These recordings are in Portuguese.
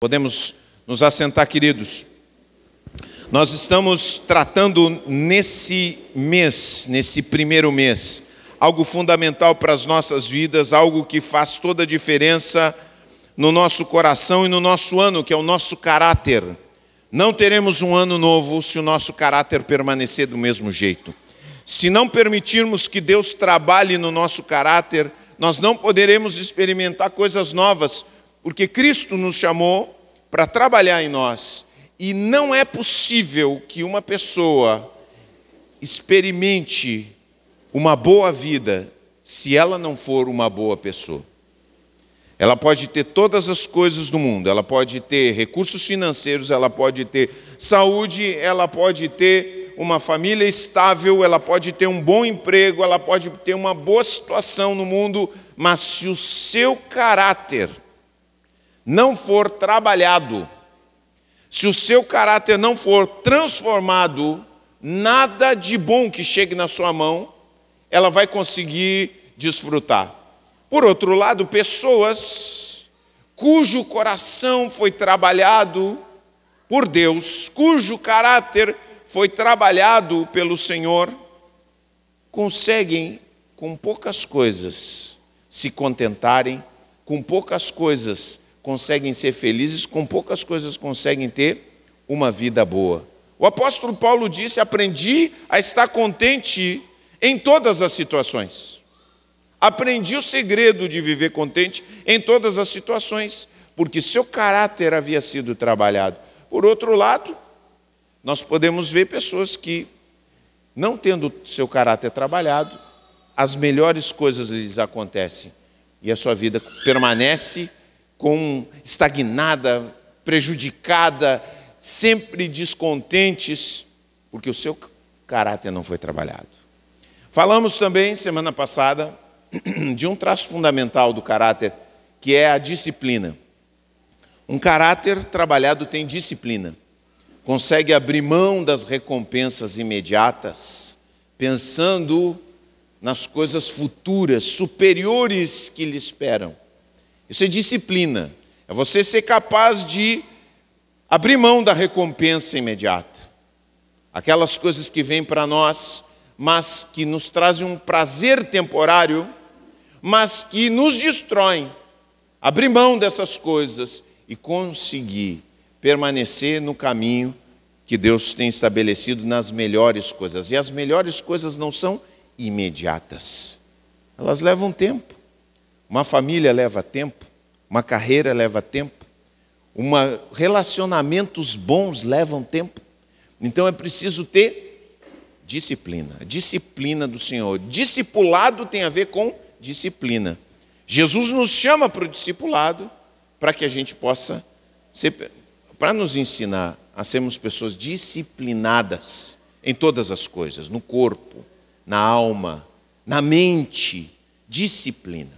Podemos nos assentar, queridos. Nós estamos tratando nesse mês, nesse primeiro mês, algo fundamental para as nossas vidas, algo que faz toda a diferença no nosso coração e no nosso ano, que é o nosso caráter. Não teremos um ano novo se o nosso caráter permanecer do mesmo jeito. Se não permitirmos que Deus trabalhe no nosso caráter, nós não poderemos experimentar coisas novas porque Cristo nos chamou para trabalhar em nós. E não é possível que uma pessoa experimente uma boa vida se ela não for uma boa pessoa. Ela pode ter todas as coisas do mundo, ela pode ter recursos financeiros, ela pode ter saúde, ela pode ter uma família estável, ela pode ter um bom emprego, ela pode ter uma boa situação no mundo, mas se o seu caráter não for trabalhado, se o seu caráter não for transformado, nada de bom que chegue na sua mão, ela vai conseguir desfrutar. Por outro lado, pessoas cujo coração foi trabalhado por Deus, cujo caráter foi trabalhado pelo Senhor, conseguem com poucas coisas se contentarem, com poucas coisas conseguem ser felizes, com poucas coisas conseguem ter uma vida boa. O apóstolo Paulo disse: Aprendi a estar contente em todas as situações. Aprendi o segredo de viver contente em todas as situações, porque seu caráter havia sido trabalhado. Por outro lado, nós podemos ver pessoas que, não tendo seu caráter trabalhado, as melhores coisas lhes acontecem e a sua vida permanece com estagnada, prejudicada, sempre descontentes, porque o seu caráter não foi trabalhado. Falamos também semana passada de um traço fundamental do caráter, que é a disciplina. Um caráter trabalhado tem disciplina. Consegue abrir mão das recompensas imediatas, pensando nas coisas futuras, superiores que lhe esperam. Isso é disciplina. É você ser capaz de abrir mão da recompensa imediata. Aquelas coisas que vêm para nós, mas que nos trazem um prazer temporário, mas que nos destroem. Abrir mão dessas coisas e conseguir permanecer no caminho que Deus tem estabelecido nas melhores coisas. E as melhores coisas não são imediatas, elas levam tempo. Uma família leva tempo, uma carreira leva tempo, uma, relacionamentos bons levam tempo. Então é preciso ter disciplina, disciplina do Senhor. Discipulado tem a ver com disciplina. Jesus nos chama para o discipulado para que a gente possa ser, para nos ensinar a sermos pessoas disciplinadas em todas as coisas, no corpo, na alma, na mente, disciplina.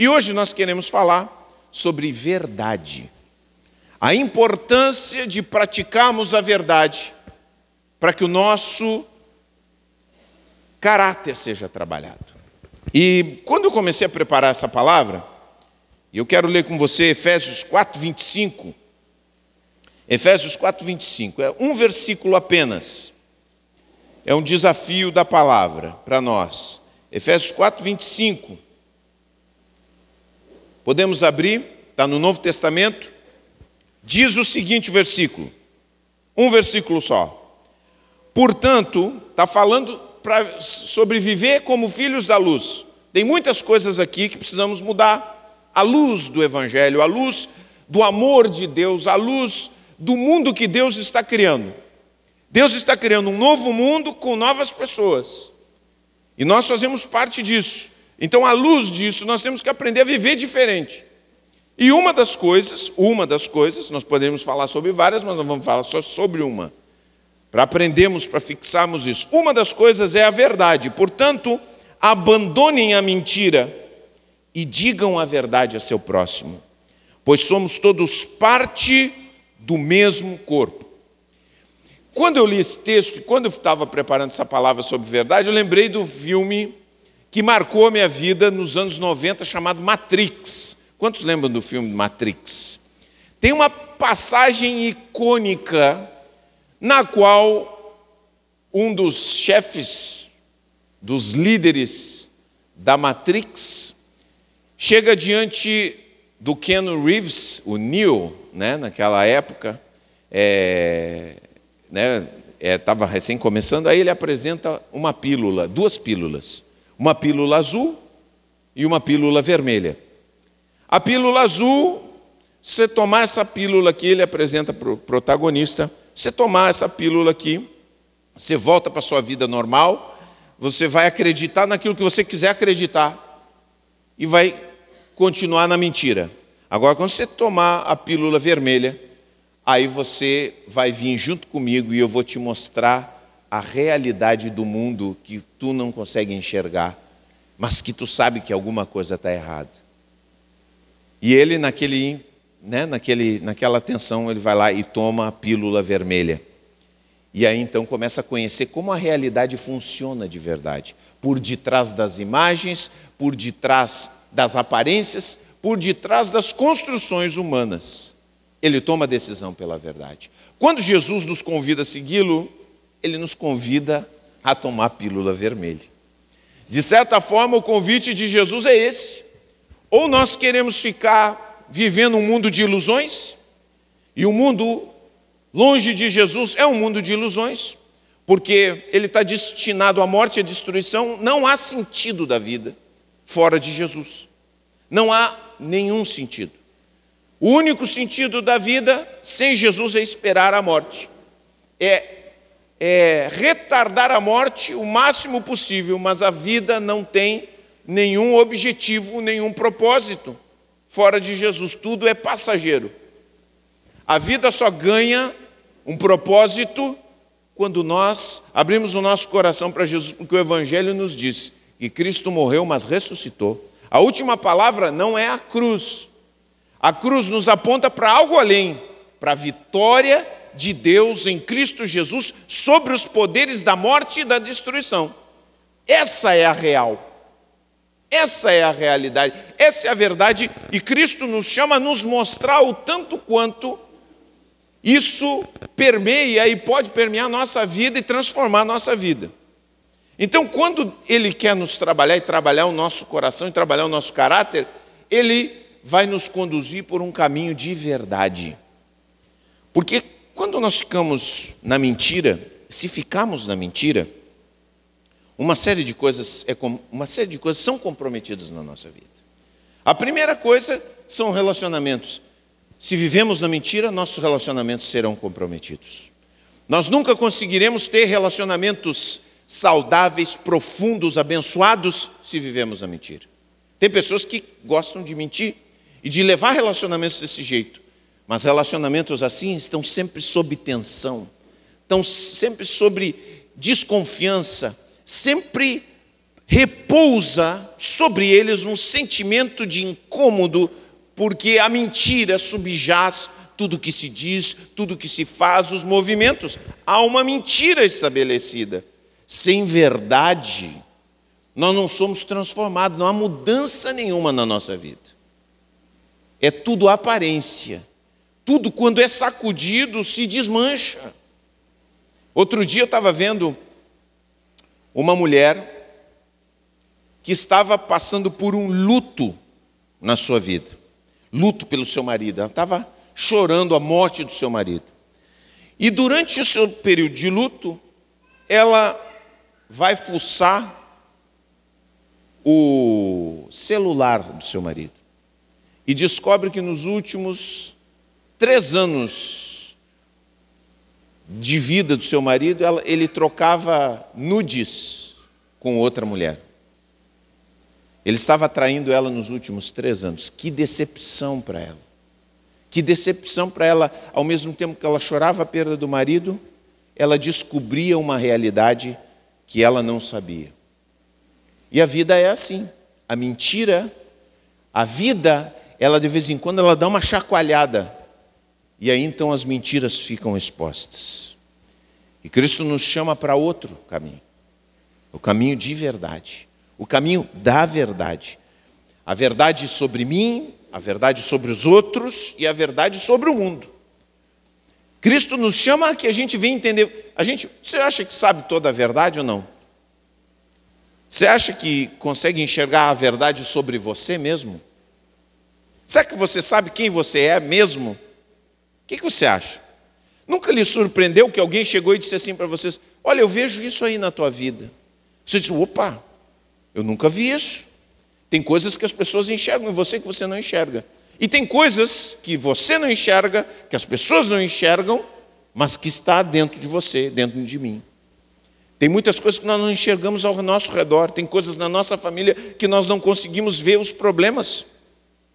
E hoje nós queremos falar sobre verdade. A importância de praticarmos a verdade para que o nosso caráter seja trabalhado. E quando eu comecei a preparar essa palavra, e eu quero ler com você Efésios 4, 25. Efésios 4, 25. É um versículo apenas. É um desafio da palavra para nós. Efésios 4, 25. Podemos abrir, está no Novo Testamento. Diz o seguinte versículo, um versículo só. Portanto, está falando para sobreviver como filhos da luz. Tem muitas coisas aqui que precisamos mudar. A luz do Evangelho, a luz do amor de Deus, a luz do mundo que Deus está criando. Deus está criando um novo mundo com novas pessoas. E nós fazemos parte disso. Então, à luz disso, nós temos que aprender a viver diferente. E uma das coisas, uma das coisas, nós podemos falar sobre várias, mas nós vamos falar só sobre uma. Para aprendermos, para fixarmos isso. Uma das coisas é a verdade. Portanto, abandonem a mentira e digam a verdade a seu próximo, pois somos todos parte do mesmo corpo. Quando eu li esse texto e quando eu estava preparando essa palavra sobre verdade, eu lembrei do filme que marcou a minha vida nos anos 90, chamado Matrix. Quantos lembram do filme Matrix? Tem uma passagem icônica na qual um dos chefes, dos líderes da Matrix, chega diante do Ken Reeves, o Neo, né, naquela época, é, né, estava é, recém começando, aí ele apresenta uma pílula, duas pílulas, uma pílula azul e uma pílula vermelha. A pílula azul, você tomar essa pílula aqui, ele apresenta para o protagonista, você tomar essa pílula aqui, você volta para a sua vida normal, você vai acreditar naquilo que você quiser acreditar e vai continuar na mentira. Agora, quando você tomar a pílula vermelha, aí você vai vir junto comigo e eu vou te mostrar a realidade do mundo que tu não consegue enxergar, mas que tu sabe que alguma coisa está errada. E ele, naquele, né, naquele, naquela tensão, ele vai lá e toma a pílula vermelha. E aí então começa a conhecer como a realidade funciona de verdade. Por detrás das imagens, por detrás das aparências, por detrás das construções humanas. Ele toma a decisão pela verdade. Quando Jesus nos convida a segui-lo, ele nos convida a tomar a pílula vermelha. De certa forma, o convite de Jesus é esse. Ou nós queremos ficar vivendo um mundo de ilusões, e o mundo longe de Jesus é um mundo de ilusões, porque ele está destinado à morte e à destruição, não há sentido da vida fora de Jesus. Não há nenhum sentido. O único sentido da vida sem Jesus é esperar a morte. É, é retardar a morte o máximo possível, mas a vida não tem nenhum objetivo, nenhum propósito. Fora de Jesus, tudo é passageiro. A vida só ganha um propósito quando nós abrimos o nosso coração para Jesus, porque o Evangelho nos diz que Cristo morreu, mas ressuscitou. A última palavra não é a cruz. A cruz nos aponta para algo além, para a vitória de Deus em Cristo Jesus sobre os poderes da morte e da destruição. Essa é a real. Essa é a realidade, essa é a verdade, e Cristo nos chama a nos mostrar o tanto quanto isso permeia e pode permear a nossa vida e transformar a nossa vida. Então, quando Ele quer nos trabalhar e trabalhar o nosso coração e trabalhar o nosso caráter, Ele vai nos conduzir por um caminho de verdade. Porque quando nós ficamos na mentira, se ficarmos na mentira, uma série de coisas é uma série de coisas são comprometidas na nossa vida. A primeira coisa são relacionamentos. Se vivemos na mentira, nossos relacionamentos serão comprometidos. Nós nunca conseguiremos ter relacionamentos saudáveis, profundos, abençoados, se vivemos a mentira. Tem pessoas que gostam de mentir e de levar relacionamentos desse jeito, mas relacionamentos assim estão sempre sob tensão, estão sempre sobre desconfiança, sempre repousa sobre eles um sentimento de incômodo, porque a mentira subjaz tudo que se diz, tudo que se faz, os movimentos. Há uma mentira estabelecida. Sem verdade, nós não somos transformados, não há mudança nenhuma na nossa vida. É tudo aparência. Tudo, quando é sacudido, se desmancha. Outro dia eu estava vendo uma mulher que estava passando por um luto na sua vida luto pelo seu marido. Ela estava chorando a morte do seu marido. E durante o seu período de luto, ela vai fuçar o celular do seu marido e descobre que nos últimos três anos de vida do seu marido, ele trocava nudes com outra mulher. Ele estava traindo ela nos últimos três anos. Que decepção para ela. Que decepção para ela, ao mesmo tempo que ela chorava a perda do marido, ela descobria uma realidade que ela não sabia. E a vida é assim. A mentira, a vida, ela de vez em quando ela dá uma chacoalhada. E aí então as mentiras ficam expostas. E Cristo nos chama para outro caminho. O caminho de verdade, o caminho da verdade. A verdade sobre mim, a verdade sobre os outros e a verdade sobre o mundo. Cristo nos chama que a gente venha entender. A gente, você acha que sabe toda a verdade ou não? Você acha que consegue enxergar a verdade sobre você mesmo? Será que você sabe quem você é mesmo? Que, que você acha? Nunca lhe surpreendeu que alguém chegou e disse assim para vocês: Olha, eu vejo isso aí na tua vida. Você disse: Opa, eu nunca vi isso. Tem coisas que as pessoas enxergam em você que você não enxerga. E tem coisas que você não enxerga, que as pessoas não enxergam, mas que está dentro de você, dentro de mim. Tem muitas coisas que nós não enxergamos ao nosso redor, tem coisas na nossa família que nós não conseguimos ver os problemas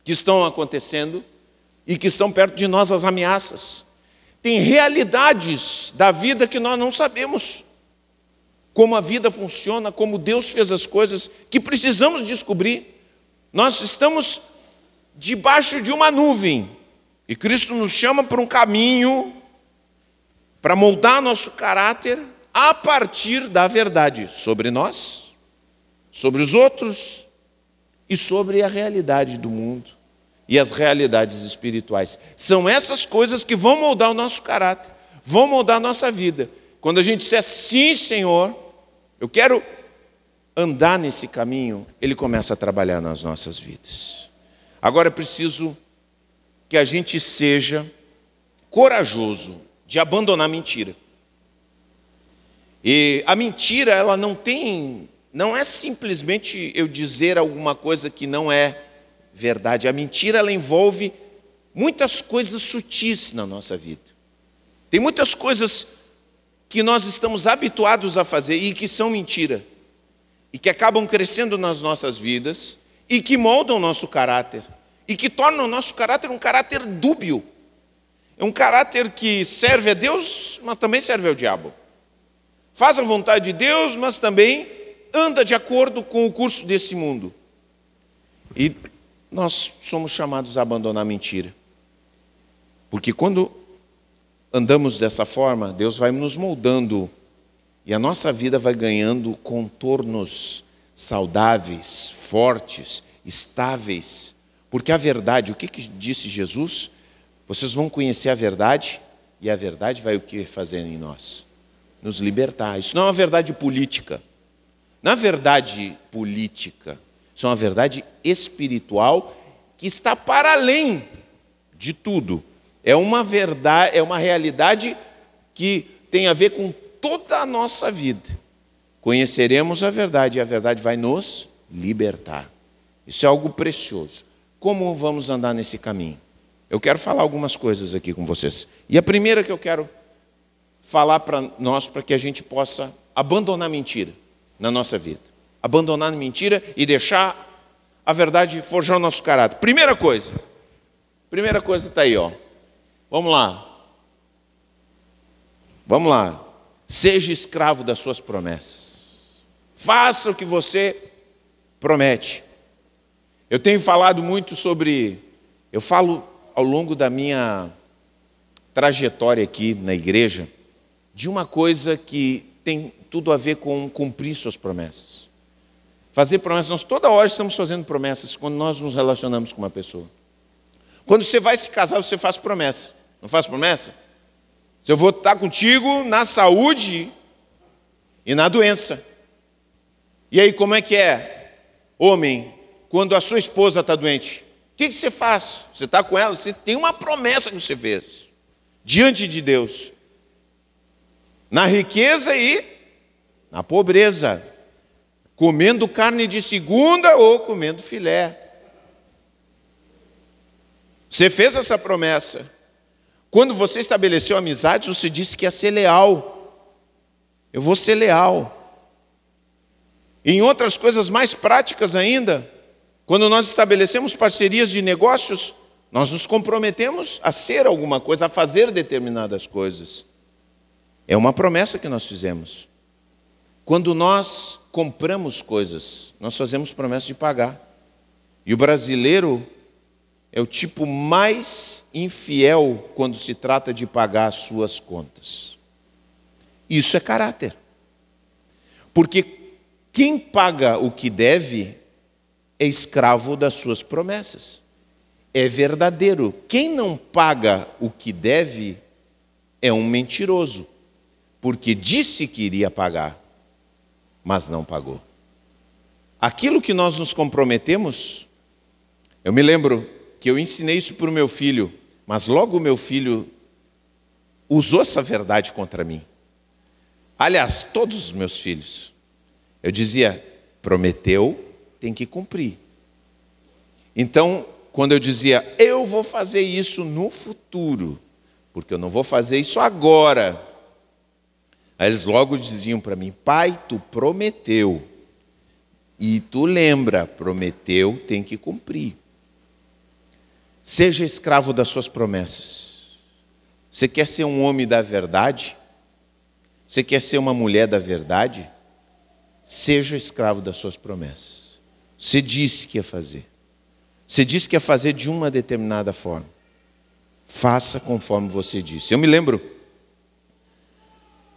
que estão acontecendo e que estão perto de nós as ameaças. Tem realidades da vida que nós não sabemos como a vida funciona, como Deus fez as coisas, que precisamos descobrir. Nós estamos debaixo de uma nuvem e Cristo nos chama para um caminho para moldar nosso caráter a partir da verdade sobre nós, sobre os outros e sobre a realidade do mundo e as realidades espirituais. São essas coisas que vão moldar o nosso caráter, vão moldar a nossa vida. Quando a gente disser sim, Senhor, eu quero andar nesse caminho, ele começa a trabalhar nas nossas vidas. Agora é preciso que a gente seja corajoso de abandonar a mentira. E a mentira, ela não tem, não é simplesmente eu dizer alguma coisa que não é verdade. A mentira, ela envolve muitas coisas sutis na nossa vida. Tem muitas coisas que nós estamos habituados a fazer e que são mentira, e que acabam crescendo nas nossas vidas, e que moldam o nosso caráter, e que tornam o nosso caráter um caráter dúbio. É um caráter que serve a Deus, mas também serve ao diabo. Faz a vontade de Deus, mas também anda de acordo com o curso desse mundo. E nós somos chamados a abandonar a mentira. Porque quando andamos dessa forma, Deus vai nos moldando e a nossa vida vai ganhando contornos saudáveis, fortes, estáveis. Porque a verdade, o que, que disse Jesus? Vocês vão conhecer a verdade e a verdade vai o que fazer em nós? Nos libertar. Isso não é uma verdade política. Na verdade política, isso é uma verdade espiritual que está para além de tudo. É uma verdade, é uma realidade que tem a ver com toda a nossa vida. Conheceremos a verdade e a verdade vai nos libertar. Isso é algo precioso. Como vamos andar nesse caminho? Eu quero falar algumas coisas aqui com vocês. E a primeira que eu quero falar para nós, para que a gente possa abandonar mentira na nossa vida. Abandonar a mentira e deixar a verdade forjar o nosso caráter. Primeira coisa. Primeira coisa está aí, ó. Vamos lá. Vamos lá. Seja escravo das suas promessas. Faça o que você promete. Eu tenho falado muito sobre. Eu falo ao longo da minha trajetória aqui na igreja de uma coisa que tem tudo a ver com cumprir suas promessas. Fazer promessas, nós toda hora estamos fazendo promessas quando nós nos relacionamos com uma pessoa. Quando você vai se casar, você faz promessa. Não faz promessa? Se eu vou estar contigo na saúde e na doença. E aí, como é que é, homem, quando a sua esposa está doente? O que, que você faz? Você está com ela, você tem uma promessa que você fez diante de Deus. Na riqueza e na pobreza. Comendo carne de segunda ou comendo filé. Você fez essa promessa. Quando você estabeleceu amizades, você disse que ia ser leal. Eu vou ser leal. Em outras coisas mais práticas ainda, quando nós estabelecemos parcerias de negócios, nós nos comprometemos a ser alguma coisa, a fazer determinadas coisas. É uma promessa que nós fizemos. Quando nós compramos coisas, nós fazemos promessa de pagar. E o brasileiro é o tipo mais infiel quando se trata de pagar as suas contas. Isso é caráter. Porque quem paga o que deve é escravo das suas promessas. é verdadeiro. Quem não paga o que deve é um mentiroso, porque disse que iria pagar, mas não pagou. Aquilo que nós nos comprometemos, eu me lembro que eu ensinei isso para o meu filho, mas logo o meu filho usou essa verdade contra mim. Aliás, todos os meus filhos. Eu dizia, prometeu, tem que cumprir. Então, quando eu dizia, eu vou fazer isso no futuro, porque eu não vou fazer isso agora. Aí eles logo diziam para mim, pai, tu prometeu. E tu lembra, prometeu, tem que cumprir. Seja escravo das suas promessas. Você quer ser um homem da verdade? Você quer ser uma mulher da verdade? Seja escravo das suas promessas. Você disse que ia fazer. Você disse que ia fazer de uma determinada forma. Faça conforme você disse. Eu me lembro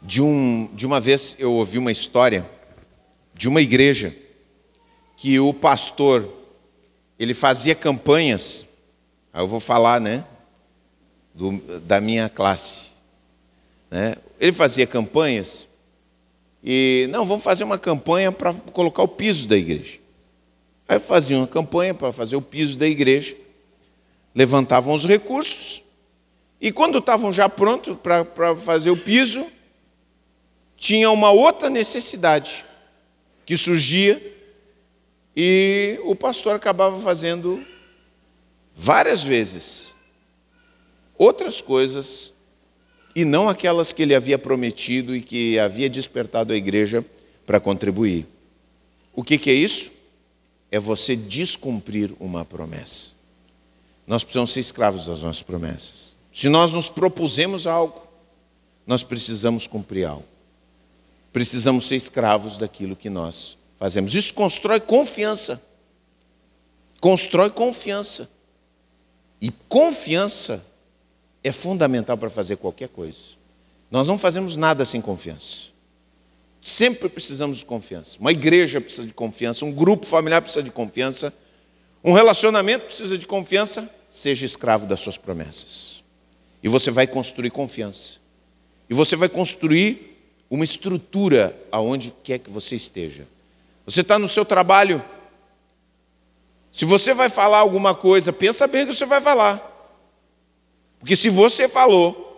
de, um, de uma vez eu ouvi uma história de uma igreja que o pastor ele fazia campanhas. Aí eu vou falar, né, do, da minha classe. Né? Ele fazia campanhas e não, vamos fazer uma campanha para colocar o piso da igreja. Aí faziam uma campanha para fazer o piso da igreja, levantavam os recursos, e quando estavam já prontos para fazer o piso, tinha uma outra necessidade que surgia, e o pastor acabava fazendo várias vezes outras coisas e não aquelas que ele havia prometido e que havia despertado a igreja para contribuir. O que, que é isso? É você descumprir uma promessa. Nós precisamos ser escravos das nossas promessas. Se nós nos propusemos algo, nós precisamos cumprir algo. Precisamos ser escravos daquilo que nós fazemos. Isso constrói confiança. Constrói confiança. E confiança é fundamental para fazer qualquer coisa. Nós não fazemos nada sem confiança. Sempre precisamos de confiança. Uma igreja precisa de confiança, um grupo familiar precisa de confiança, um relacionamento precisa de confiança. Seja escravo das suas promessas. E você vai construir confiança. E você vai construir uma estrutura aonde quer que você esteja. Você está no seu trabalho. Se você vai falar alguma coisa, pensa bem que você vai falar. Porque se você falou,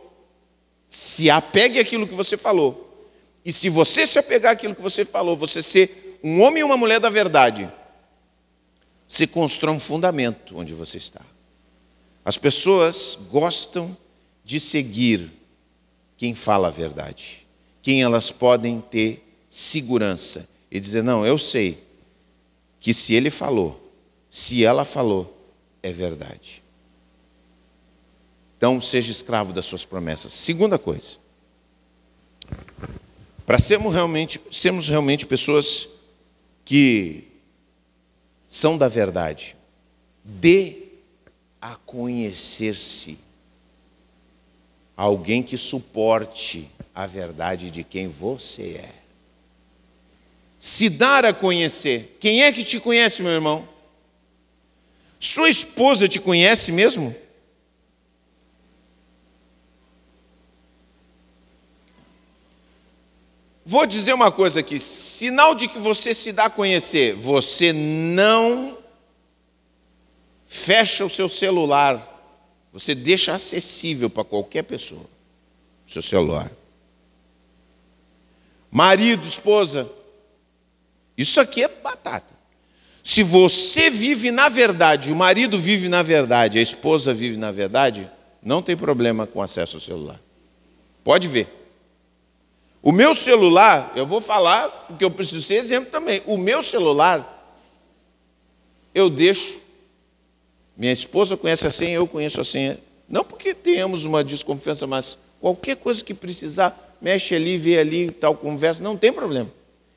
se apegue àquilo que você falou. E se você se apegar àquilo que você falou, você ser um homem e uma mulher da verdade, você constrói um fundamento onde você está. As pessoas gostam de seguir quem fala a verdade, quem elas podem ter segurança e dizer: não, eu sei que se ele falou, se ela falou, é verdade. Então, seja escravo das suas promessas. Segunda coisa. Para sermos realmente, sermos realmente pessoas que são da verdade, dê a conhecer-se alguém que suporte a verdade de quem você é. Se dar a conhecer. Quem é que te conhece, meu irmão? Sua esposa te conhece mesmo? Vou dizer uma coisa aqui: sinal de que você se dá a conhecer, você não fecha o seu celular, você deixa acessível para qualquer pessoa o seu celular. Marido, esposa, isso aqui é batata. Se você vive na verdade, o marido vive na verdade, a esposa vive na verdade, não tem problema com acesso ao celular. Pode ver. O meu celular, eu vou falar, porque eu preciso ser exemplo também. O meu celular, eu deixo. Minha esposa conhece a senha, eu conheço a senha. Não porque tenhamos uma desconfiança, mas qualquer coisa que precisar, mexe ali, vê ali, tal, conversa, não tem problema.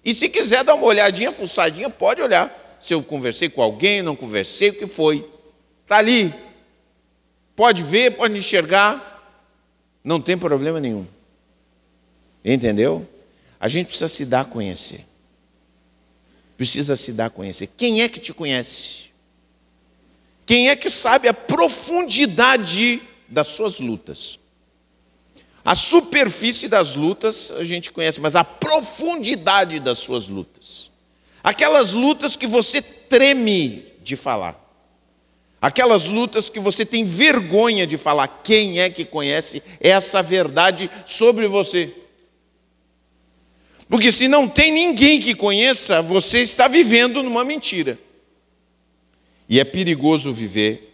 E se quiser dar uma olhadinha, fuçadinha, pode olhar. Se eu conversei com alguém, não conversei, o que foi. Está ali. Pode ver, pode enxergar. Não tem problema nenhum. Entendeu? A gente precisa se dar a conhecer. Precisa se dar a conhecer. Quem é que te conhece? Quem é que sabe a profundidade das suas lutas? A superfície das lutas a gente conhece, mas a profundidade das suas lutas. Aquelas lutas que você treme de falar. Aquelas lutas que você tem vergonha de falar. Quem é que conhece essa verdade sobre você? Porque se não tem ninguém que conheça, você está vivendo numa mentira. E é perigoso viver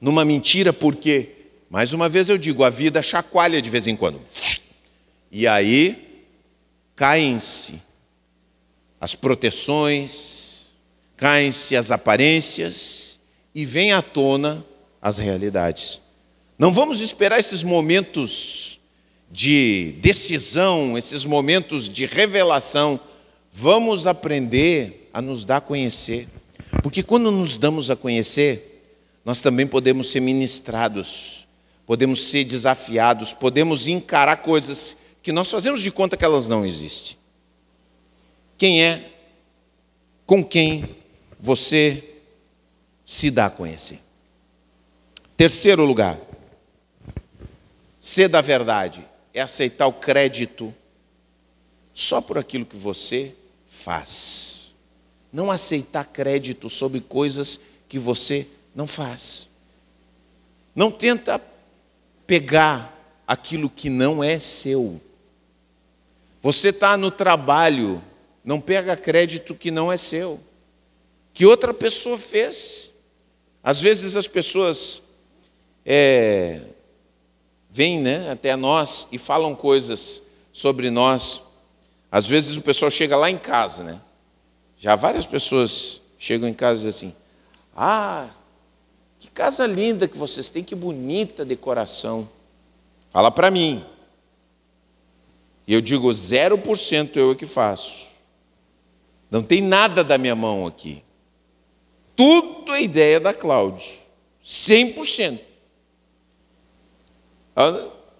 numa mentira porque mais uma vez eu digo, a vida chacoalha de vez em quando. E aí caem-se as proteções, caem-se as aparências e vem à tona as realidades. Não vamos esperar esses momentos de decisão, esses momentos de revelação. Vamos aprender a nos dar a conhecer. Porque quando nos damos a conhecer, nós também podemos ser ministrados podemos ser desafiados, podemos encarar coisas que nós fazemos de conta que elas não existem. Quem é, com quem você se dá a conhecer. Terceiro lugar, ser da verdade é aceitar o crédito só por aquilo que você faz. Não aceitar crédito sobre coisas que você não faz. Não tenta pegar aquilo que não é seu. Você está no trabalho, não pega crédito que não é seu, que outra pessoa fez. Às vezes as pessoas é, vêm né, até nós e falam coisas sobre nós. Às vezes o pessoal chega lá em casa, né? Já várias pessoas chegam em casa e dizem assim: Ah, que casa linda que vocês têm, que bonita decoração. Fala para mim. E eu digo 0% eu é que faço. Não tem nada da minha mão aqui. Tudo é ideia da Cláudia. 100%.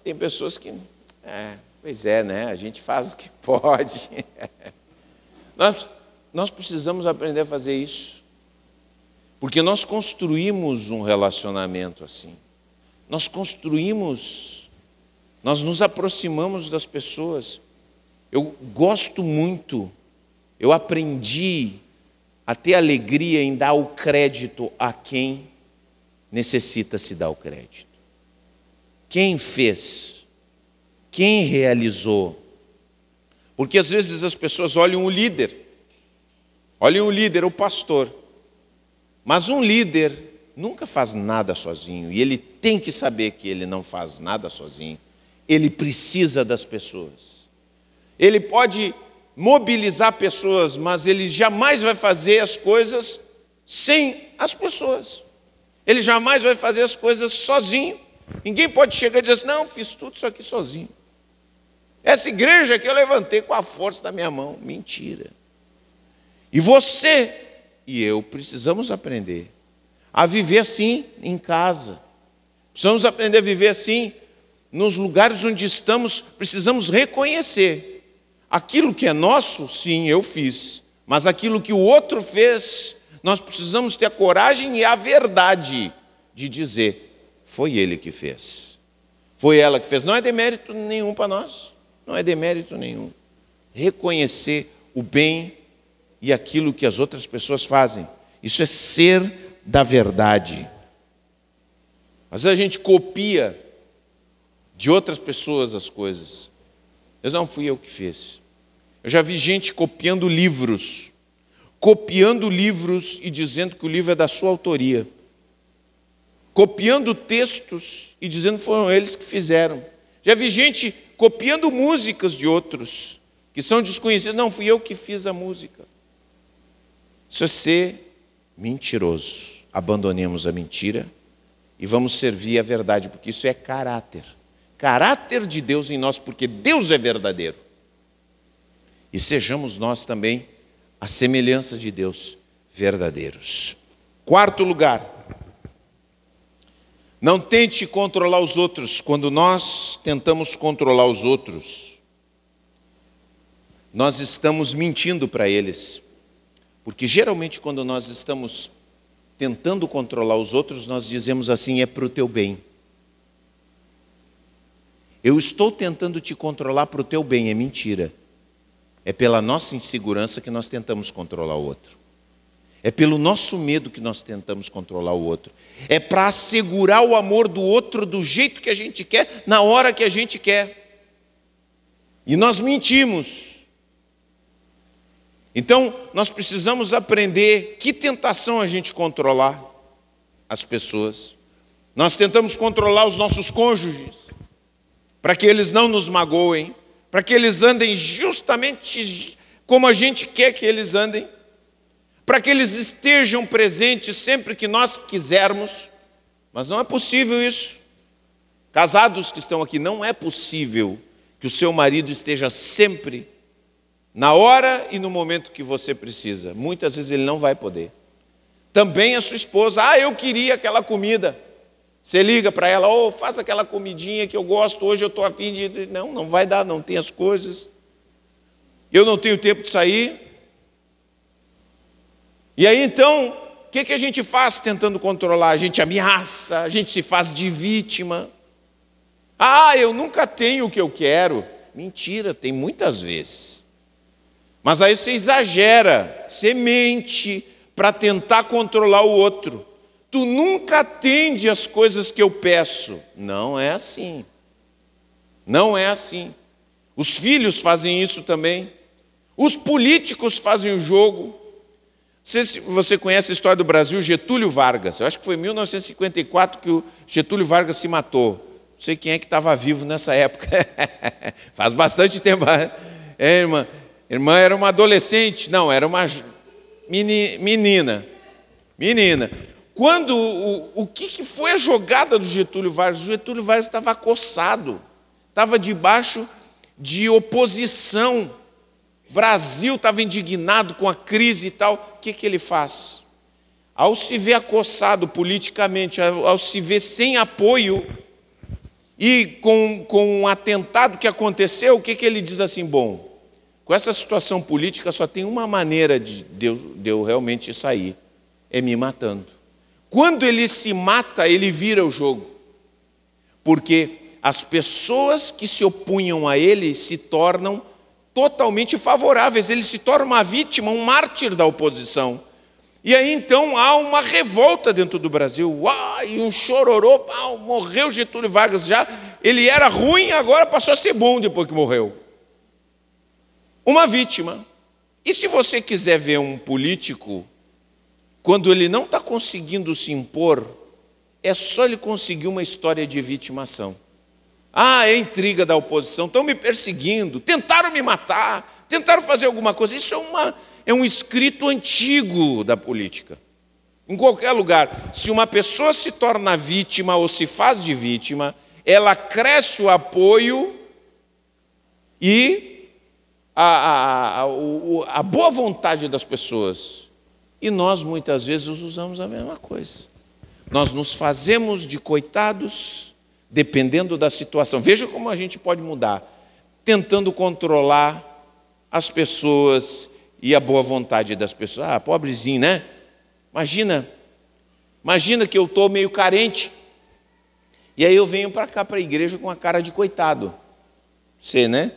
Tem pessoas que. É, pois é, né? A gente faz o que pode. nós, nós precisamos aprender a fazer isso. Porque nós construímos um relacionamento assim. Nós construímos, nós nos aproximamos das pessoas. Eu gosto muito, eu aprendi a ter alegria em dar o crédito a quem necessita se dar o crédito. Quem fez? Quem realizou? Porque às vezes as pessoas olham o líder, olham o líder, o pastor. Mas um líder nunca faz nada sozinho, e ele tem que saber que ele não faz nada sozinho. Ele precisa das pessoas. Ele pode mobilizar pessoas, mas ele jamais vai fazer as coisas sem as pessoas. Ele jamais vai fazer as coisas sozinho. Ninguém pode chegar e dizer assim, não, fiz tudo isso aqui sozinho. Essa igreja que eu levantei com a força da minha mão. Mentira. E você e eu precisamos aprender a viver assim em casa. Precisamos aprender a viver assim nos lugares onde estamos, precisamos reconhecer aquilo que é nosso, sim, eu fiz, mas aquilo que o outro fez, nós precisamos ter a coragem e a verdade de dizer: foi ele que fez. Foi ela que fez. Não é demérito nenhum para nós. Não é demérito nenhum. Reconhecer o bem e aquilo que as outras pessoas fazem. Isso é ser da verdade. Às vezes a gente copia de outras pessoas as coisas. Mas não fui eu que fiz. Eu já vi gente copiando livros, copiando livros e dizendo que o livro é da sua autoria. Copiando textos e dizendo que foram eles que fizeram. Já vi gente copiando músicas de outros que são desconhecidos. Não, fui eu que fiz a música. É ser mentiroso. Abandonemos a mentira e vamos servir a verdade, porque isso é caráter. Caráter de Deus em nós, porque Deus é verdadeiro. E sejamos nós também a semelhança de Deus, verdadeiros. Quarto lugar, não tente controlar os outros. Quando nós tentamos controlar os outros, nós estamos mentindo para eles. Porque geralmente, quando nós estamos tentando controlar os outros, nós dizemos assim: é para o teu bem. Eu estou tentando te controlar para o teu bem, é mentira. É pela nossa insegurança que nós tentamos controlar o outro. É pelo nosso medo que nós tentamos controlar o outro. É para assegurar o amor do outro do jeito que a gente quer, na hora que a gente quer. E nós mentimos. Então, nós precisamos aprender que tentação a gente controlar as pessoas. Nós tentamos controlar os nossos cônjuges, para que eles não nos magoem, para que eles andem justamente como a gente quer que eles andem, para que eles estejam presentes sempre que nós quisermos, mas não é possível isso. Casados que estão aqui, não é possível que o seu marido esteja sempre na hora e no momento que você precisa. Muitas vezes ele não vai poder. Também a sua esposa, ah, eu queria aquela comida. Você liga para ela, oh, faz aquela comidinha que eu gosto, hoje eu estou afim de. Não, não vai dar, não tem as coisas. Eu não tenho tempo de sair. E aí então, o que, que a gente faz tentando controlar? A gente ameaça, a gente se faz de vítima. Ah, eu nunca tenho o que eu quero. Mentira, tem muitas vezes. Mas aí você exagera, você mente para tentar controlar o outro. Tu nunca atende as coisas que eu peço. Não é assim. Não é assim. Os filhos fazem isso também. Os políticos fazem o jogo. Você conhece a história do Brasil, Getúlio Vargas. Eu acho que foi em 1954 que o Getúlio Vargas se matou. Não sei quem é que estava vivo nessa época. Faz bastante tempo. É, irmã. Irmã era uma adolescente. Não, era uma menina. Menina. Quando o, o que, que foi a jogada do Getúlio Vargas? O Getúlio Vargas estava acossado, estava debaixo de oposição. Brasil estava indignado com a crise e tal. O que, que ele faz? Ao se ver acossado politicamente, ao, ao se ver sem apoio, e com, com um atentado que aconteceu, o que, que ele diz assim? Bom, com essa situação política só tem uma maneira de, de, eu, de eu realmente sair: é me matando. Quando ele se mata, ele vira o jogo. Porque as pessoas que se opunham a ele se tornam totalmente favoráveis, ele se torna uma vítima, um mártir da oposição. E aí então há uma revolta dentro do Brasil, uau, e um chororô, uau, morreu Getúlio Vargas já, ele era ruim, agora passou a ser bom depois que morreu. Uma vítima. E se você quiser ver um político quando ele não está conseguindo se impor, é só ele conseguir uma história de vitimação. Ah, é intriga da oposição, estão me perseguindo, tentaram me matar, tentaram fazer alguma coisa. Isso é, uma, é um escrito antigo da política. Em qualquer lugar, se uma pessoa se torna vítima ou se faz de vítima, ela cresce o apoio e a, a, a, a boa vontade das pessoas. E nós muitas vezes usamos a mesma coisa. Nós nos fazemos de coitados, dependendo da situação. Veja como a gente pode mudar, tentando controlar as pessoas e a boa vontade das pessoas. Ah, pobrezinho, né? Imagina, imagina que eu estou meio carente. E aí eu venho para cá, para a igreja, com a cara de coitado. Você, né?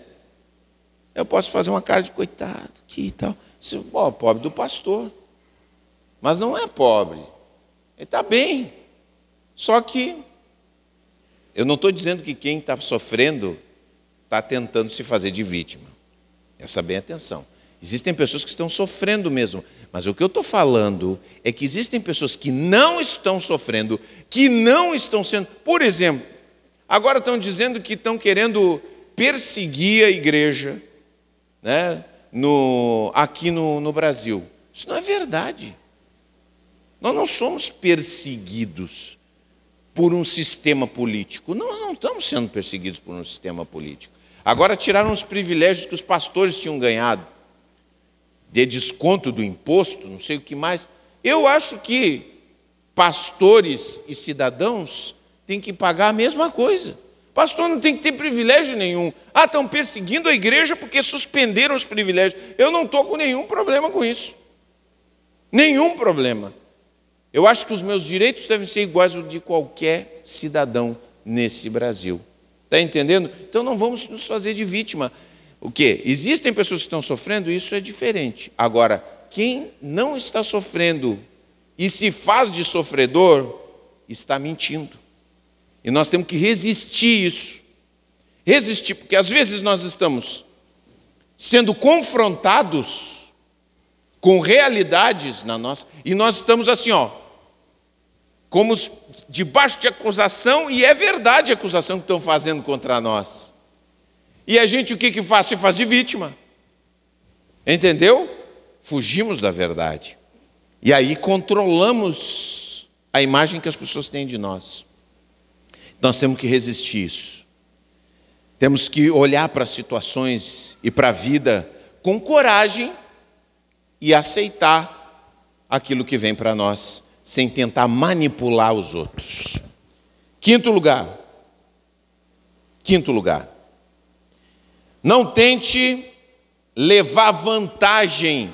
Eu posso fazer uma cara de coitado aqui e tal. Ó, pobre do pastor mas não é pobre. Ele está bem. Só que eu não estou dizendo que quem está sofrendo está tentando se fazer de vítima. Essa bem atenção. Existem pessoas que estão sofrendo mesmo, mas o que eu estou falando é que existem pessoas que não estão sofrendo, que não estão sendo. Por exemplo, agora estão dizendo que estão querendo perseguir a igreja né, no, aqui no, no Brasil. Isso não é verdade. Nós não somos perseguidos por um sistema político. Nós não estamos sendo perseguidos por um sistema político. Agora tiraram os privilégios que os pastores tinham ganhado, de desconto do imposto, não sei o que mais. Eu acho que pastores e cidadãos têm que pagar a mesma coisa. Pastor não tem que ter privilégio nenhum. Ah, estão perseguindo a igreja porque suspenderam os privilégios. Eu não estou com nenhum problema com isso. Nenhum problema. Eu acho que os meus direitos devem ser iguais aos de qualquer cidadão nesse Brasil. Está entendendo? Então não vamos nos fazer de vítima. O que? Existem pessoas que estão sofrendo, isso é diferente. Agora, quem não está sofrendo e se faz de sofredor, está mentindo. E nós temos que resistir isso. Resistir, porque às vezes nós estamos sendo confrontados com realidades na nossa, e nós estamos assim, ó, como debaixo de acusação, e é verdade a acusação que estão fazendo contra nós. E a gente o que, que faz? Se faz de vítima. Entendeu? Fugimos da verdade. E aí controlamos a imagem que as pessoas têm de nós. Nós temos que resistir isso. Temos que olhar para as situações e para a vida com coragem e aceitar aquilo que vem para nós sem tentar manipular os outros. Quinto lugar. Quinto lugar. Não tente levar vantagem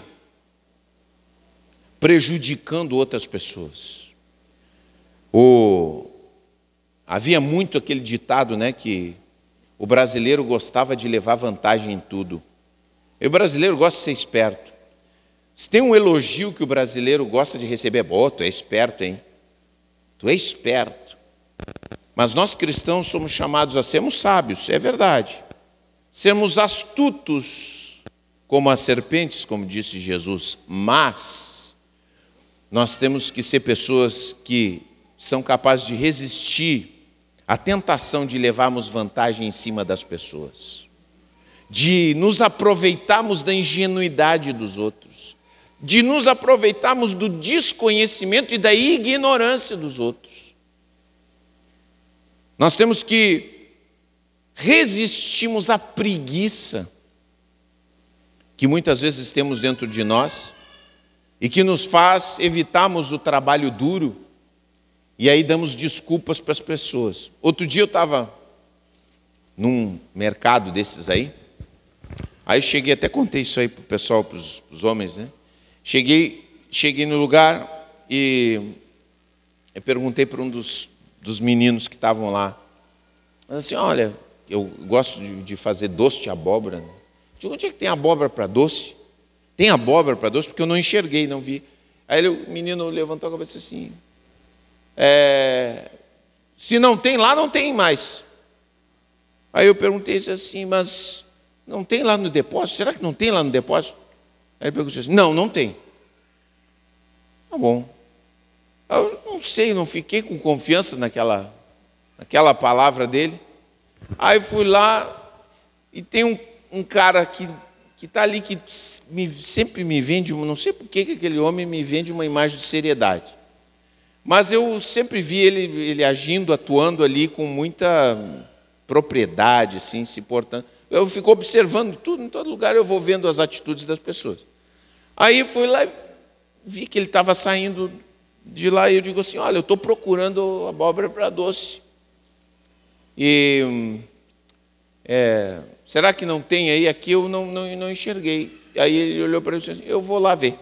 prejudicando outras pessoas. O... Havia muito aquele ditado, né, que o brasileiro gostava de levar vantagem em tudo. E o brasileiro gosta de ser esperto. Se tem um elogio que o brasileiro gosta de receber, é tu é esperto, hein? Tu é esperto. Mas nós cristãos somos chamados a sermos sábios, é verdade. Sermos astutos como as serpentes, como disse Jesus, mas nós temos que ser pessoas que são capazes de resistir à tentação de levarmos vantagem em cima das pessoas, de nos aproveitarmos da ingenuidade dos outros de nos aproveitarmos do desconhecimento e da ignorância dos outros. Nós temos que resistirmos à preguiça que muitas vezes temos dentro de nós e que nos faz evitarmos o trabalho duro e aí damos desculpas para as pessoas. Outro dia eu estava num mercado desses aí, aí eu cheguei, até contei isso aí para o pessoal, para os homens, né? Cheguei, cheguei no lugar e eu perguntei para um dos, dos meninos que estavam lá. Assim, olha, eu gosto de, de fazer doce de abóbora. Digo, onde é que tem abóbora para doce? Tem abóbora para doce? Porque eu não enxerguei, não vi. Aí ele, o menino levantou a cabeça assim. É, se não tem lá, não tem mais. Aí eu perguntei assim, mas não tem lá no depósito? Será que não tem lá no depósito? Aí ele perguntou assim: Não, não tem. Tá bom. Eu não sei, não fiquei com confiança naquela, naquela palavra dele. Aí fui lá e tem um, um cara que que está ali que me, sempre me vende, não sei por que aquele homem me vende uma imagem de seriedade. Mas eu sempre vi ele, ele agindo, atuando ali com muita propriedade, assim, se portando. Eu fico observando tudo, em todo lugar eu vou vendo as atitudes das pessoas. Aí fui lá e vi que ele estava saindo de lá e eu digo assim: Olha, eu estou procurando abóbora para doce. E é, será que não tem aí? Aqui eu não, não, não enxerguei. Aí ele olhou para mim e disse assim: Eu vou lá ver.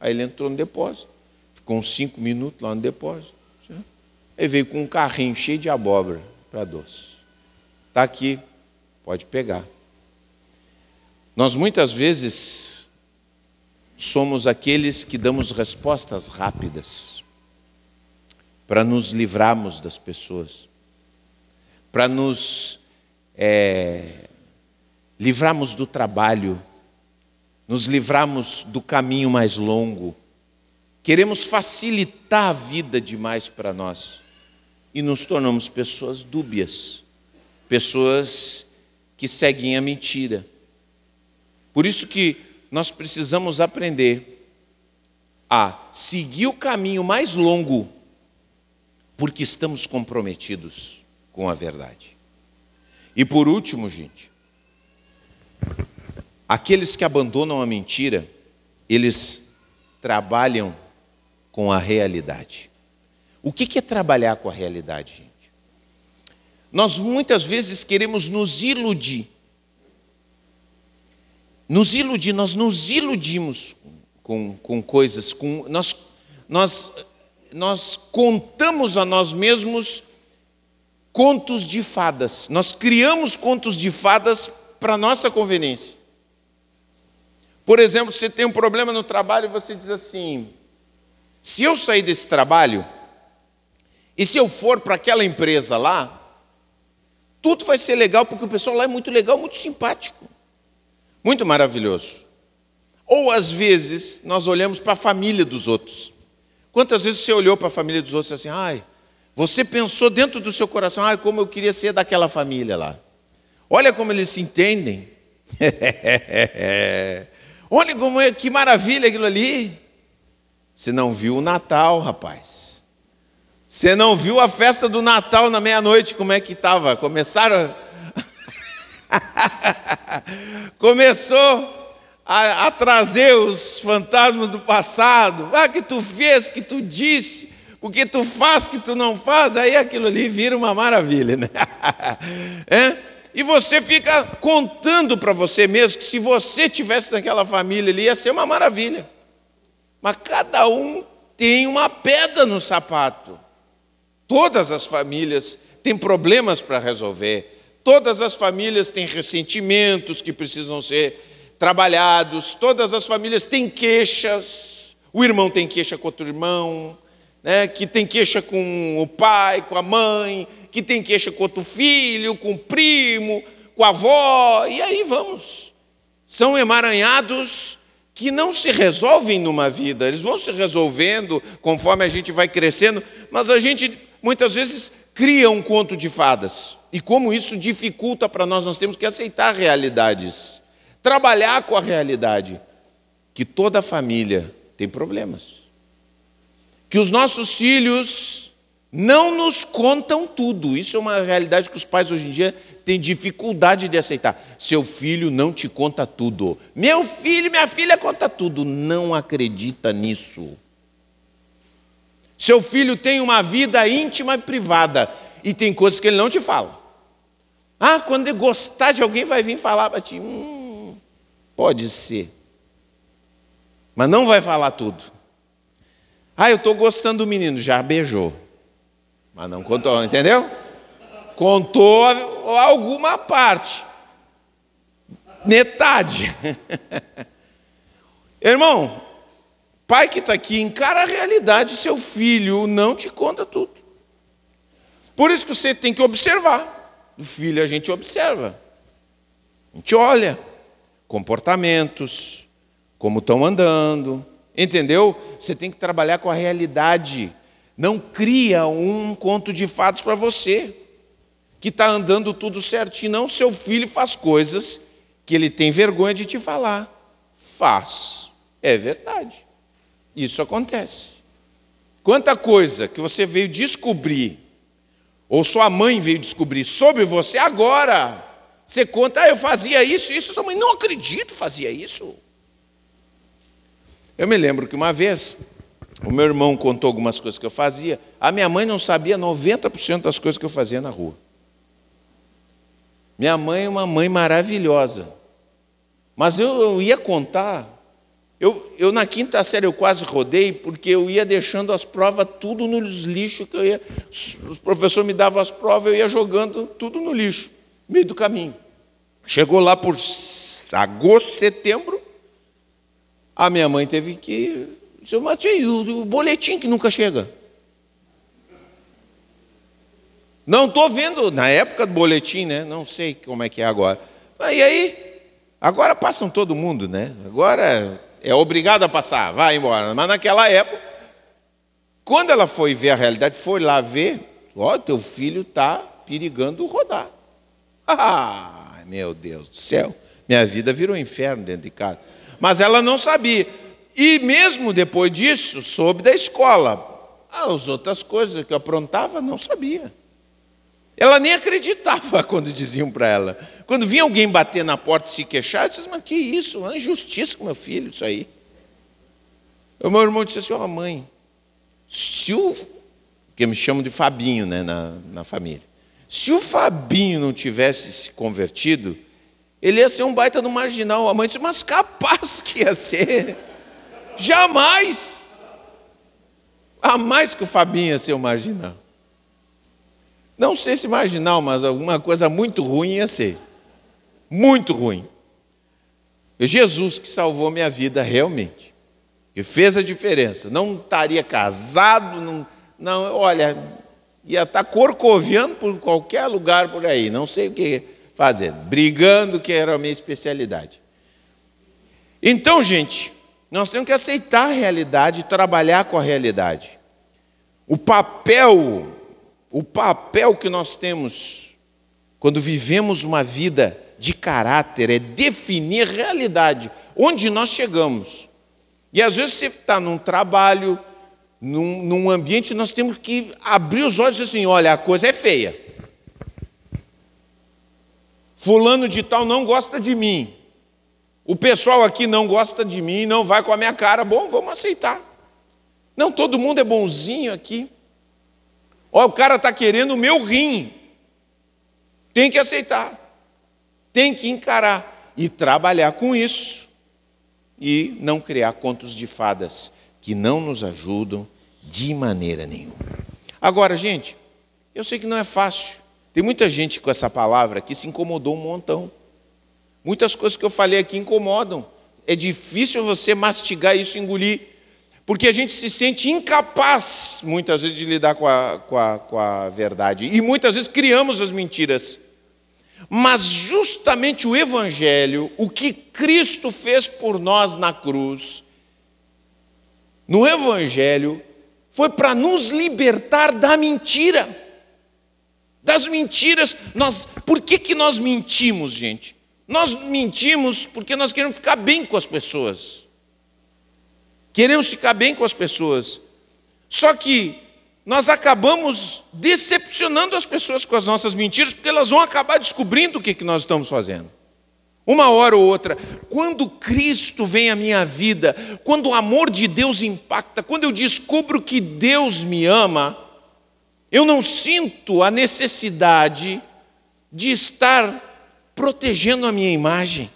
Aí ele entrou no depósito, uns cinco minutos lá no depósito. Aí veio com um carrinho cheio de abóbora para doce. Está aqui, Pode pegar. Nós muitas vezes somos aqueles que damos respostas rápidas para nos livrarmos das pessoas, para nos é, livrarmos do trabalho, nos livrarmos do caminho mais longo. Queremos facilitar a vida demais para nós e nos tornamos pessoas dúbias, pessoas que seguem a mentira. Por isso que nós precisamos aprender a seguir o caminho mais longo, porque estamos comprometidos com a verdade. E por último, gente, aqueles que abandonam a mentira, eles trabalham com a realidade. O que é trabalhar com a realidade, gente? Nós muitas vezes queremos nos iludir. Nos iludir, nós nos iludimos com, com coisas, com, nós, nós nós contamos a nós mesmos contos de fadas. Nós criamos contos de fadas para nossa conveniência. Por exemplo, você tem um problema no trabalho e você diz assim: se eu sair desse trabalho e se eu for para aquela empresa lá, tudo vai ser legal porque o pessoal lá é muito legal, muito simpático, muito maravilhoso. Ou às vezes nós olhamos para a família dos outros. Quantas vezes você olhou para a família dos outros e assim, ai, você pensou dentro do seu coração, ai, como eu queria ser daquela família lá. Olha como eles se entendem. Olha como é, que maravilha aquilo ali. Você não viu o Natal, rapaz. Você não viu a festa do Natal na meia-noite, como é que estava? Começaram. Começou a, a, trazer os fantasmas do passado. Ah, que tu fez, que tu disse, o que tu faz, que tu não faz, aí aquilo ali vira uma maravilha, né? é? E você fica contando para você mesmo que se você tivesse naquela família ali ia ser uma maravilha. Mas cada um tem uma pedra no sapato. Todas as famílias têm problemas para resolver. Todas as famílias têm ressentimentos que precisam ser trabalhados. Todas as famílias têm queixas. O irmão tem queixa com outro irmão, né? que tem queixa com o pai, com a mãe, que tem queixa com outro filho, com o primo, com a avó, e aí vamos. São emaranhados que não se resolvem numa vida, eles vão se resolvendo conforme a gente vai crescendo, mas a gente muitas vezes cria um conto de fadas. E como isso dificulta para nós, nós temos que aceitar realidades, trabalhar com a realidade que toda família tem problemas. Que os nossos filhos não nos contam tudo. Isso é uma realidade que os pais hoje em dia têm dificuldade de aceitar. Seu filho não te conta tudo. Meu filho, minha filha conta tudo. Não acredita nisso. Seu filho tem uma vida íntima e privada e tem coisas que ele não te fala. Ah, quando ele gostar de alguém, vai vir falar para ti. Hum, pode ser. Mas não vai falar tudo. Ah, eu estou gostando do menino, já beijou. Mas não contou, entendeu? Contou alguma parte. Metade. Irmão, pai que está aqui, encara a realidade, seu filho não te conta tudo. Por isso que você tem que observar. O filho a gente observa. A gente olha comportamentos, como estão andando, entendeu? Você tem que trabalhar com a realidade não cria um conto de fatos para você, que está andando tudo certinho. Não, seu filho faz coisas que ele tem vergonha de te falar. Faz. É verdade. Isso acontece. Quanta coisa que você veio descobrir, ou sua mãe veio descobrir sobre você agora. Você conta, ah, eu fazia isso, isso, sua mãe, não acredito, fazia isso. Eu me lembro que uma vez o meu irmão contou algumas coisas que eu fazia. A minha mãe não sabia 90% das coisas que eu fazia na rua. Minha mãe é uma mãe maravilhosa. Mas eu, eu ia contar. Eu, eu, na quinta série, eu quase rodei, porque eu ia deixando as provas tudo nos lixos. Que eu ia, os professores me davam as provas, eu ia jogando tudo no lixo, no meio do caminho. Chegou lá por agosto, setembro, a minha mãe teve que seu Matheus, o boletim que nunca chega. Não estou vendo, na época do boletim, né? Não sei como é que é agora. E aí, agora passam todo mundo, né? Agora é obrigado a passar, vai embora. Mas naquela época, quando ela foi ver a realidade, foi lá ver, ó, teu filho está perigando rodar. Ah, meu Deus do céu, minha vida virou um inferno dentro de casa. Mas ela não sabia. E mesmo depois disso, soube da escola. As outras coisas que eu aprontava, não sabia. Ela nem acreditava quando diziam para ela. Quando vinha alguém bater na porta e se queixar, eu disse, mas que isso? Uma injustiça com meu filho, isso aí. O meu irmão disse assim, ó oh, mãe, se o... que me chamam de Fabinho né, na, na família. Se o Fabinho não tivesse se convertido, ele ia ser um baita no marginal. A mãe disse, mas capaz que ia ser. Jamais. A mais que o Fabinho ia ser um marginal. Não sei se marginal, mas alguma coisa muito ruim ia ser. Muito ruim. Jesus que salvou minha vida realmente. Que fez a diferença. Não estaria casado, não, não olha, ia estar corcoviando por qualquer lugar por aí, não sei o que fazer, brigando, que era a minha especialidade. Então, gente, nós temos que aceitar a realidade e trabalhar com a realidade. O papel, o papel que nós temos quando vivemos uma vida de caráter é definir realidade, onde nós chegamos. E às vezes você está num trabalho, num, num ambiente, nós temos que abrir os olhos e dizer assim: olha, a coisa é feia. Fulano de tal não gosta de mim. O pessoal aqui não gosta de mim, não vai com a minha cara. Bom, vamos aceitar. Não, todo mundo é bonzinho aqui. Olha, o cara está querendo o meu rim. Tem que aceitar. Tem que encarar e trabalhar com isso. E não criar contos de fadas que não nos ajudam de maneira nenhuma. Agora, gente, eu sei que não é fácil. Tem muita gente com essa palavra que se incomodou um montão. Muitas coisas que eu falei aqui incomodam. É difícil você mastigar isso, engolir, porque a gente se sente incapaz, muitas vezes, de lidar com a, com a, com a verdade. E muitas vezes criamos as mentiras. Mas justamente o Evangelho, o que Cristo fez por nós na cruz, no Evangelho foi para nos libertar da mentira. Das mentiras. Nós, por que, que nós mentimos, gente? Nós mentimos porque nós queremos ficar bem com as pessoas. Queremos ficar bem com as pessoas. Só que nós acabamos decepcionando as pessoas com as nossas mentiras, porque elas vão acabar descobrindo o que, nós estamos fazendo. Uma hora ou outra, quando Cristo vem à minha vida, quando o amor de Deus impacta, quando eu descubro que Deus me ama, eu não sinto a necessidade de estar protegendo a minha imagem.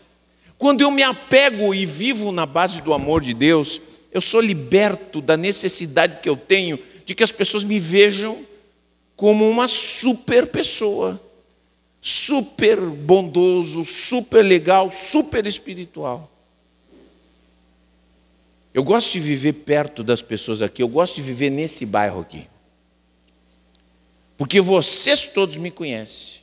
Quando eu me apego e vivo na base do amor de Deus, eu sou liberto da necessidade que eu tenho de que as pessoas me vejam como uma super pessoa super bondoso, super legal, super espiritual. Eu gosto de viver perto das pessoas aqui, eu gosto de viver nesse bairro aqui. Porque vocês todos me conhecem.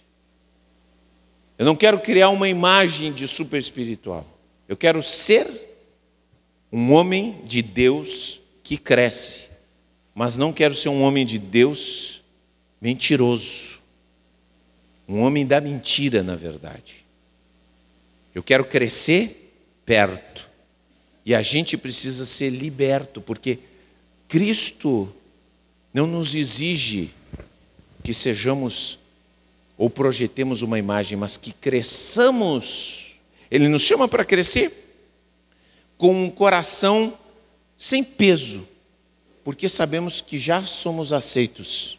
Eu não quero criar uma imagem de super espiritual. Eu quero ser um homem de Deus que cresce, mas não quero ser um homem de Deus mentiroso um homem da mentira, na verdade. Eu quero crescer perto. E a gente precisa ser liberto, porque Cristo não nos exige que sejamos ou projetemos uma imagem, mas que cresçamos. Ele nos chama para crescer com um coração sem peso, porque sabemos que já somos aceitos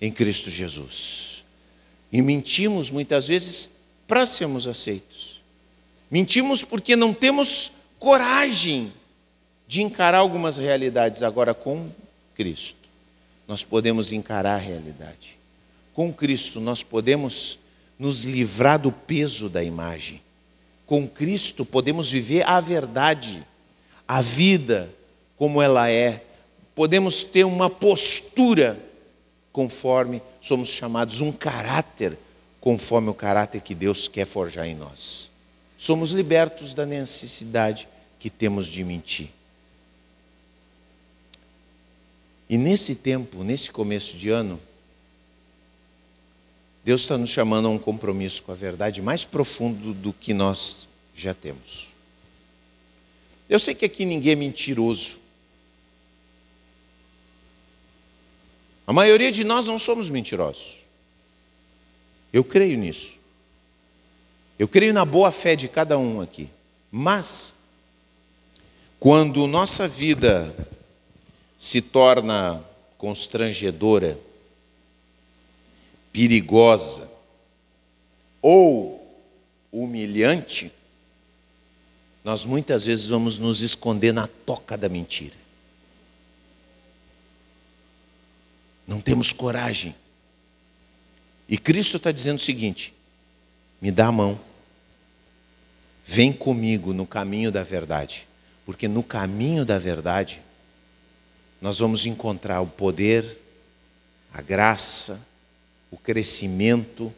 em Cristo Jesus. E mentimos muitas vezes para sermos aceitos. Mentimos porque não temos coragem de encarar algumas realidades. Agora, com Cristo, nós podemos encarar a realidade. Com Cristo, nós podemos nos livrar do peso da imagem. Com Cristo, podemos viver a verdade, a vida como ela é. Podemos ter uma postura conforme somos chamados, um caráter conforme o caráter que Deus quer forjar em nós. Somos libertos da necessidade que temos de mentir. E nesse tempo, nesse começo de ano, Deus está nos chamando a um compromisso com a verdade mais profundo do que nós já temos. Eu sei que aqui ninguém é mentiroso. A maioria de nós não somos mentirosos. Eu creio nisso. Eu creio na boa fé de cada um aqui. Mas, quando nossa vida se torna constrangedora, perigosa ou humilhante, nós muitas vezes vamos nos esconder na toca da mentira. Não temos coragem. E Cristo está dizendo o seguinte: me dá a mão, vem comigo no caminho da verdade, porque no caminho da verdade nós vamos encontrar o poder, a graça, o crescimento,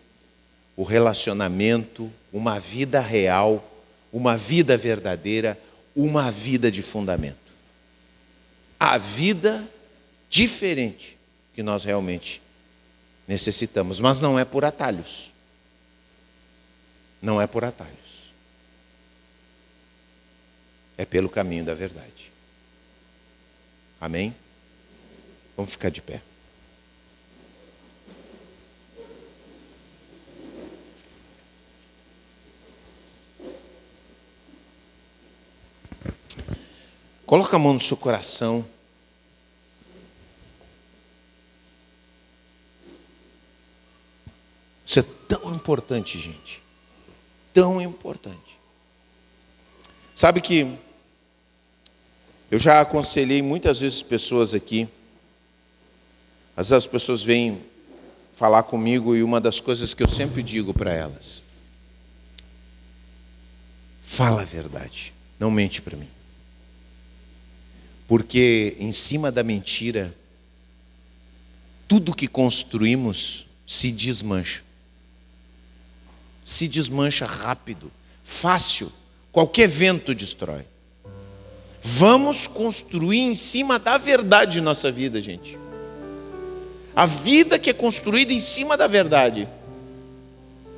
o relacionamento, uma vida real, uma vida verdadeira, uma vida de fundamento. A vida diferente que nós realmente necessitamos, mas não é por atalhos. Não é por atalhos. É pelo caminho da verdade. Amém? Vamos ficar de pé. Coloca a mão no seu coração. Isso é tão importante, gente. Tão importante. Sabe que eu já aconselhei muitas vezes pessoas aqui. Às vezes as pessoas vêm falar comigo e uma das coisas que eu sempre digo para elas: fala a verdade, não mente para mim. Porque em cima da mentira, tudo que construímos se desmancha. Se desmancha rápido, fácil. Qualquer vento destrói. Vamos construir em cima da verdade nossa vida, gente. A vida que é construída em cima da verdade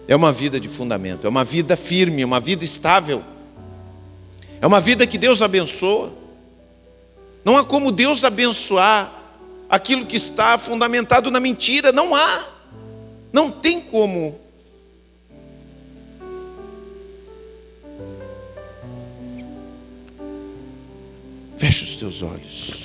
é uma vida de fundamento, é uma vida firme, é uma vida estável. É uma vida que Deus abençoa. Não há como Deus abençoar aquilo que está fundamentado na mentira. Não há. Não tem como. Feche os teus olhos.